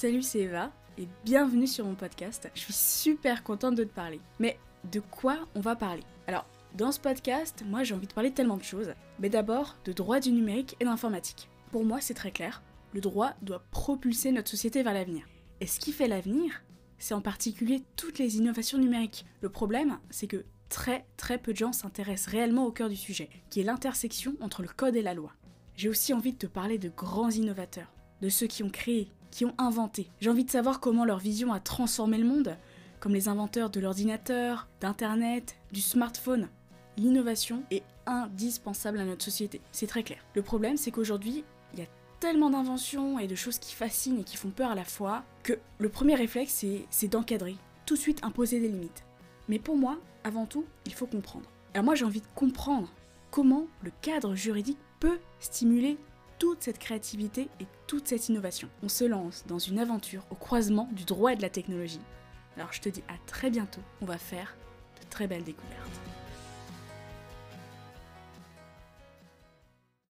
Salut, c'est Eva et bienvenue sur mon podcast. Je suis super contente de te parler. Mais de quoi on va parler? Alors, dans ce podcast, moi j'ai envie de parler de tellement de choses. Mais d'abord, de droit du numérique et d'informatique. Pour moi, c'est très clair. Le droit doit propulser notre société vers l'avenir. Et ce qui fait l'avenir, c'est en particulier toutes les innovations numériques. Le problème, c'est que très très peu de gens s'intéressent réellement au cœur du sujet, qui est l'intersection entre le code et la loi. J'ai aussi envie de te parler de grands innovateurs, de ceux qui ont créé, qui ont inventé. J'ai envie de savoir comment leur vision a transformé le monde, comme les inventeurs de l'ordinateur, d'Internet, du smartphone. L'innovation est indispensable à notre société, c'est très clair. Le problème, c'est qu'aujourd'hui, il y a tellement d'inventions et de choses qui fascinent et qui font peur à la fois que le premier réflexe, c'est d'encadrer, tout de suite imposer des limites. Mais pour moi, avant tout, il faut comprendre. Alors moi, j'ai envie de comprendre comment le cadre juridique peut stimuler toute cette créativité et toute cette innovation. On se lance dans une aventure au croisement du droit et de la technologie. Alors je te dis à très bientôt, on va faire de très belles découvertes.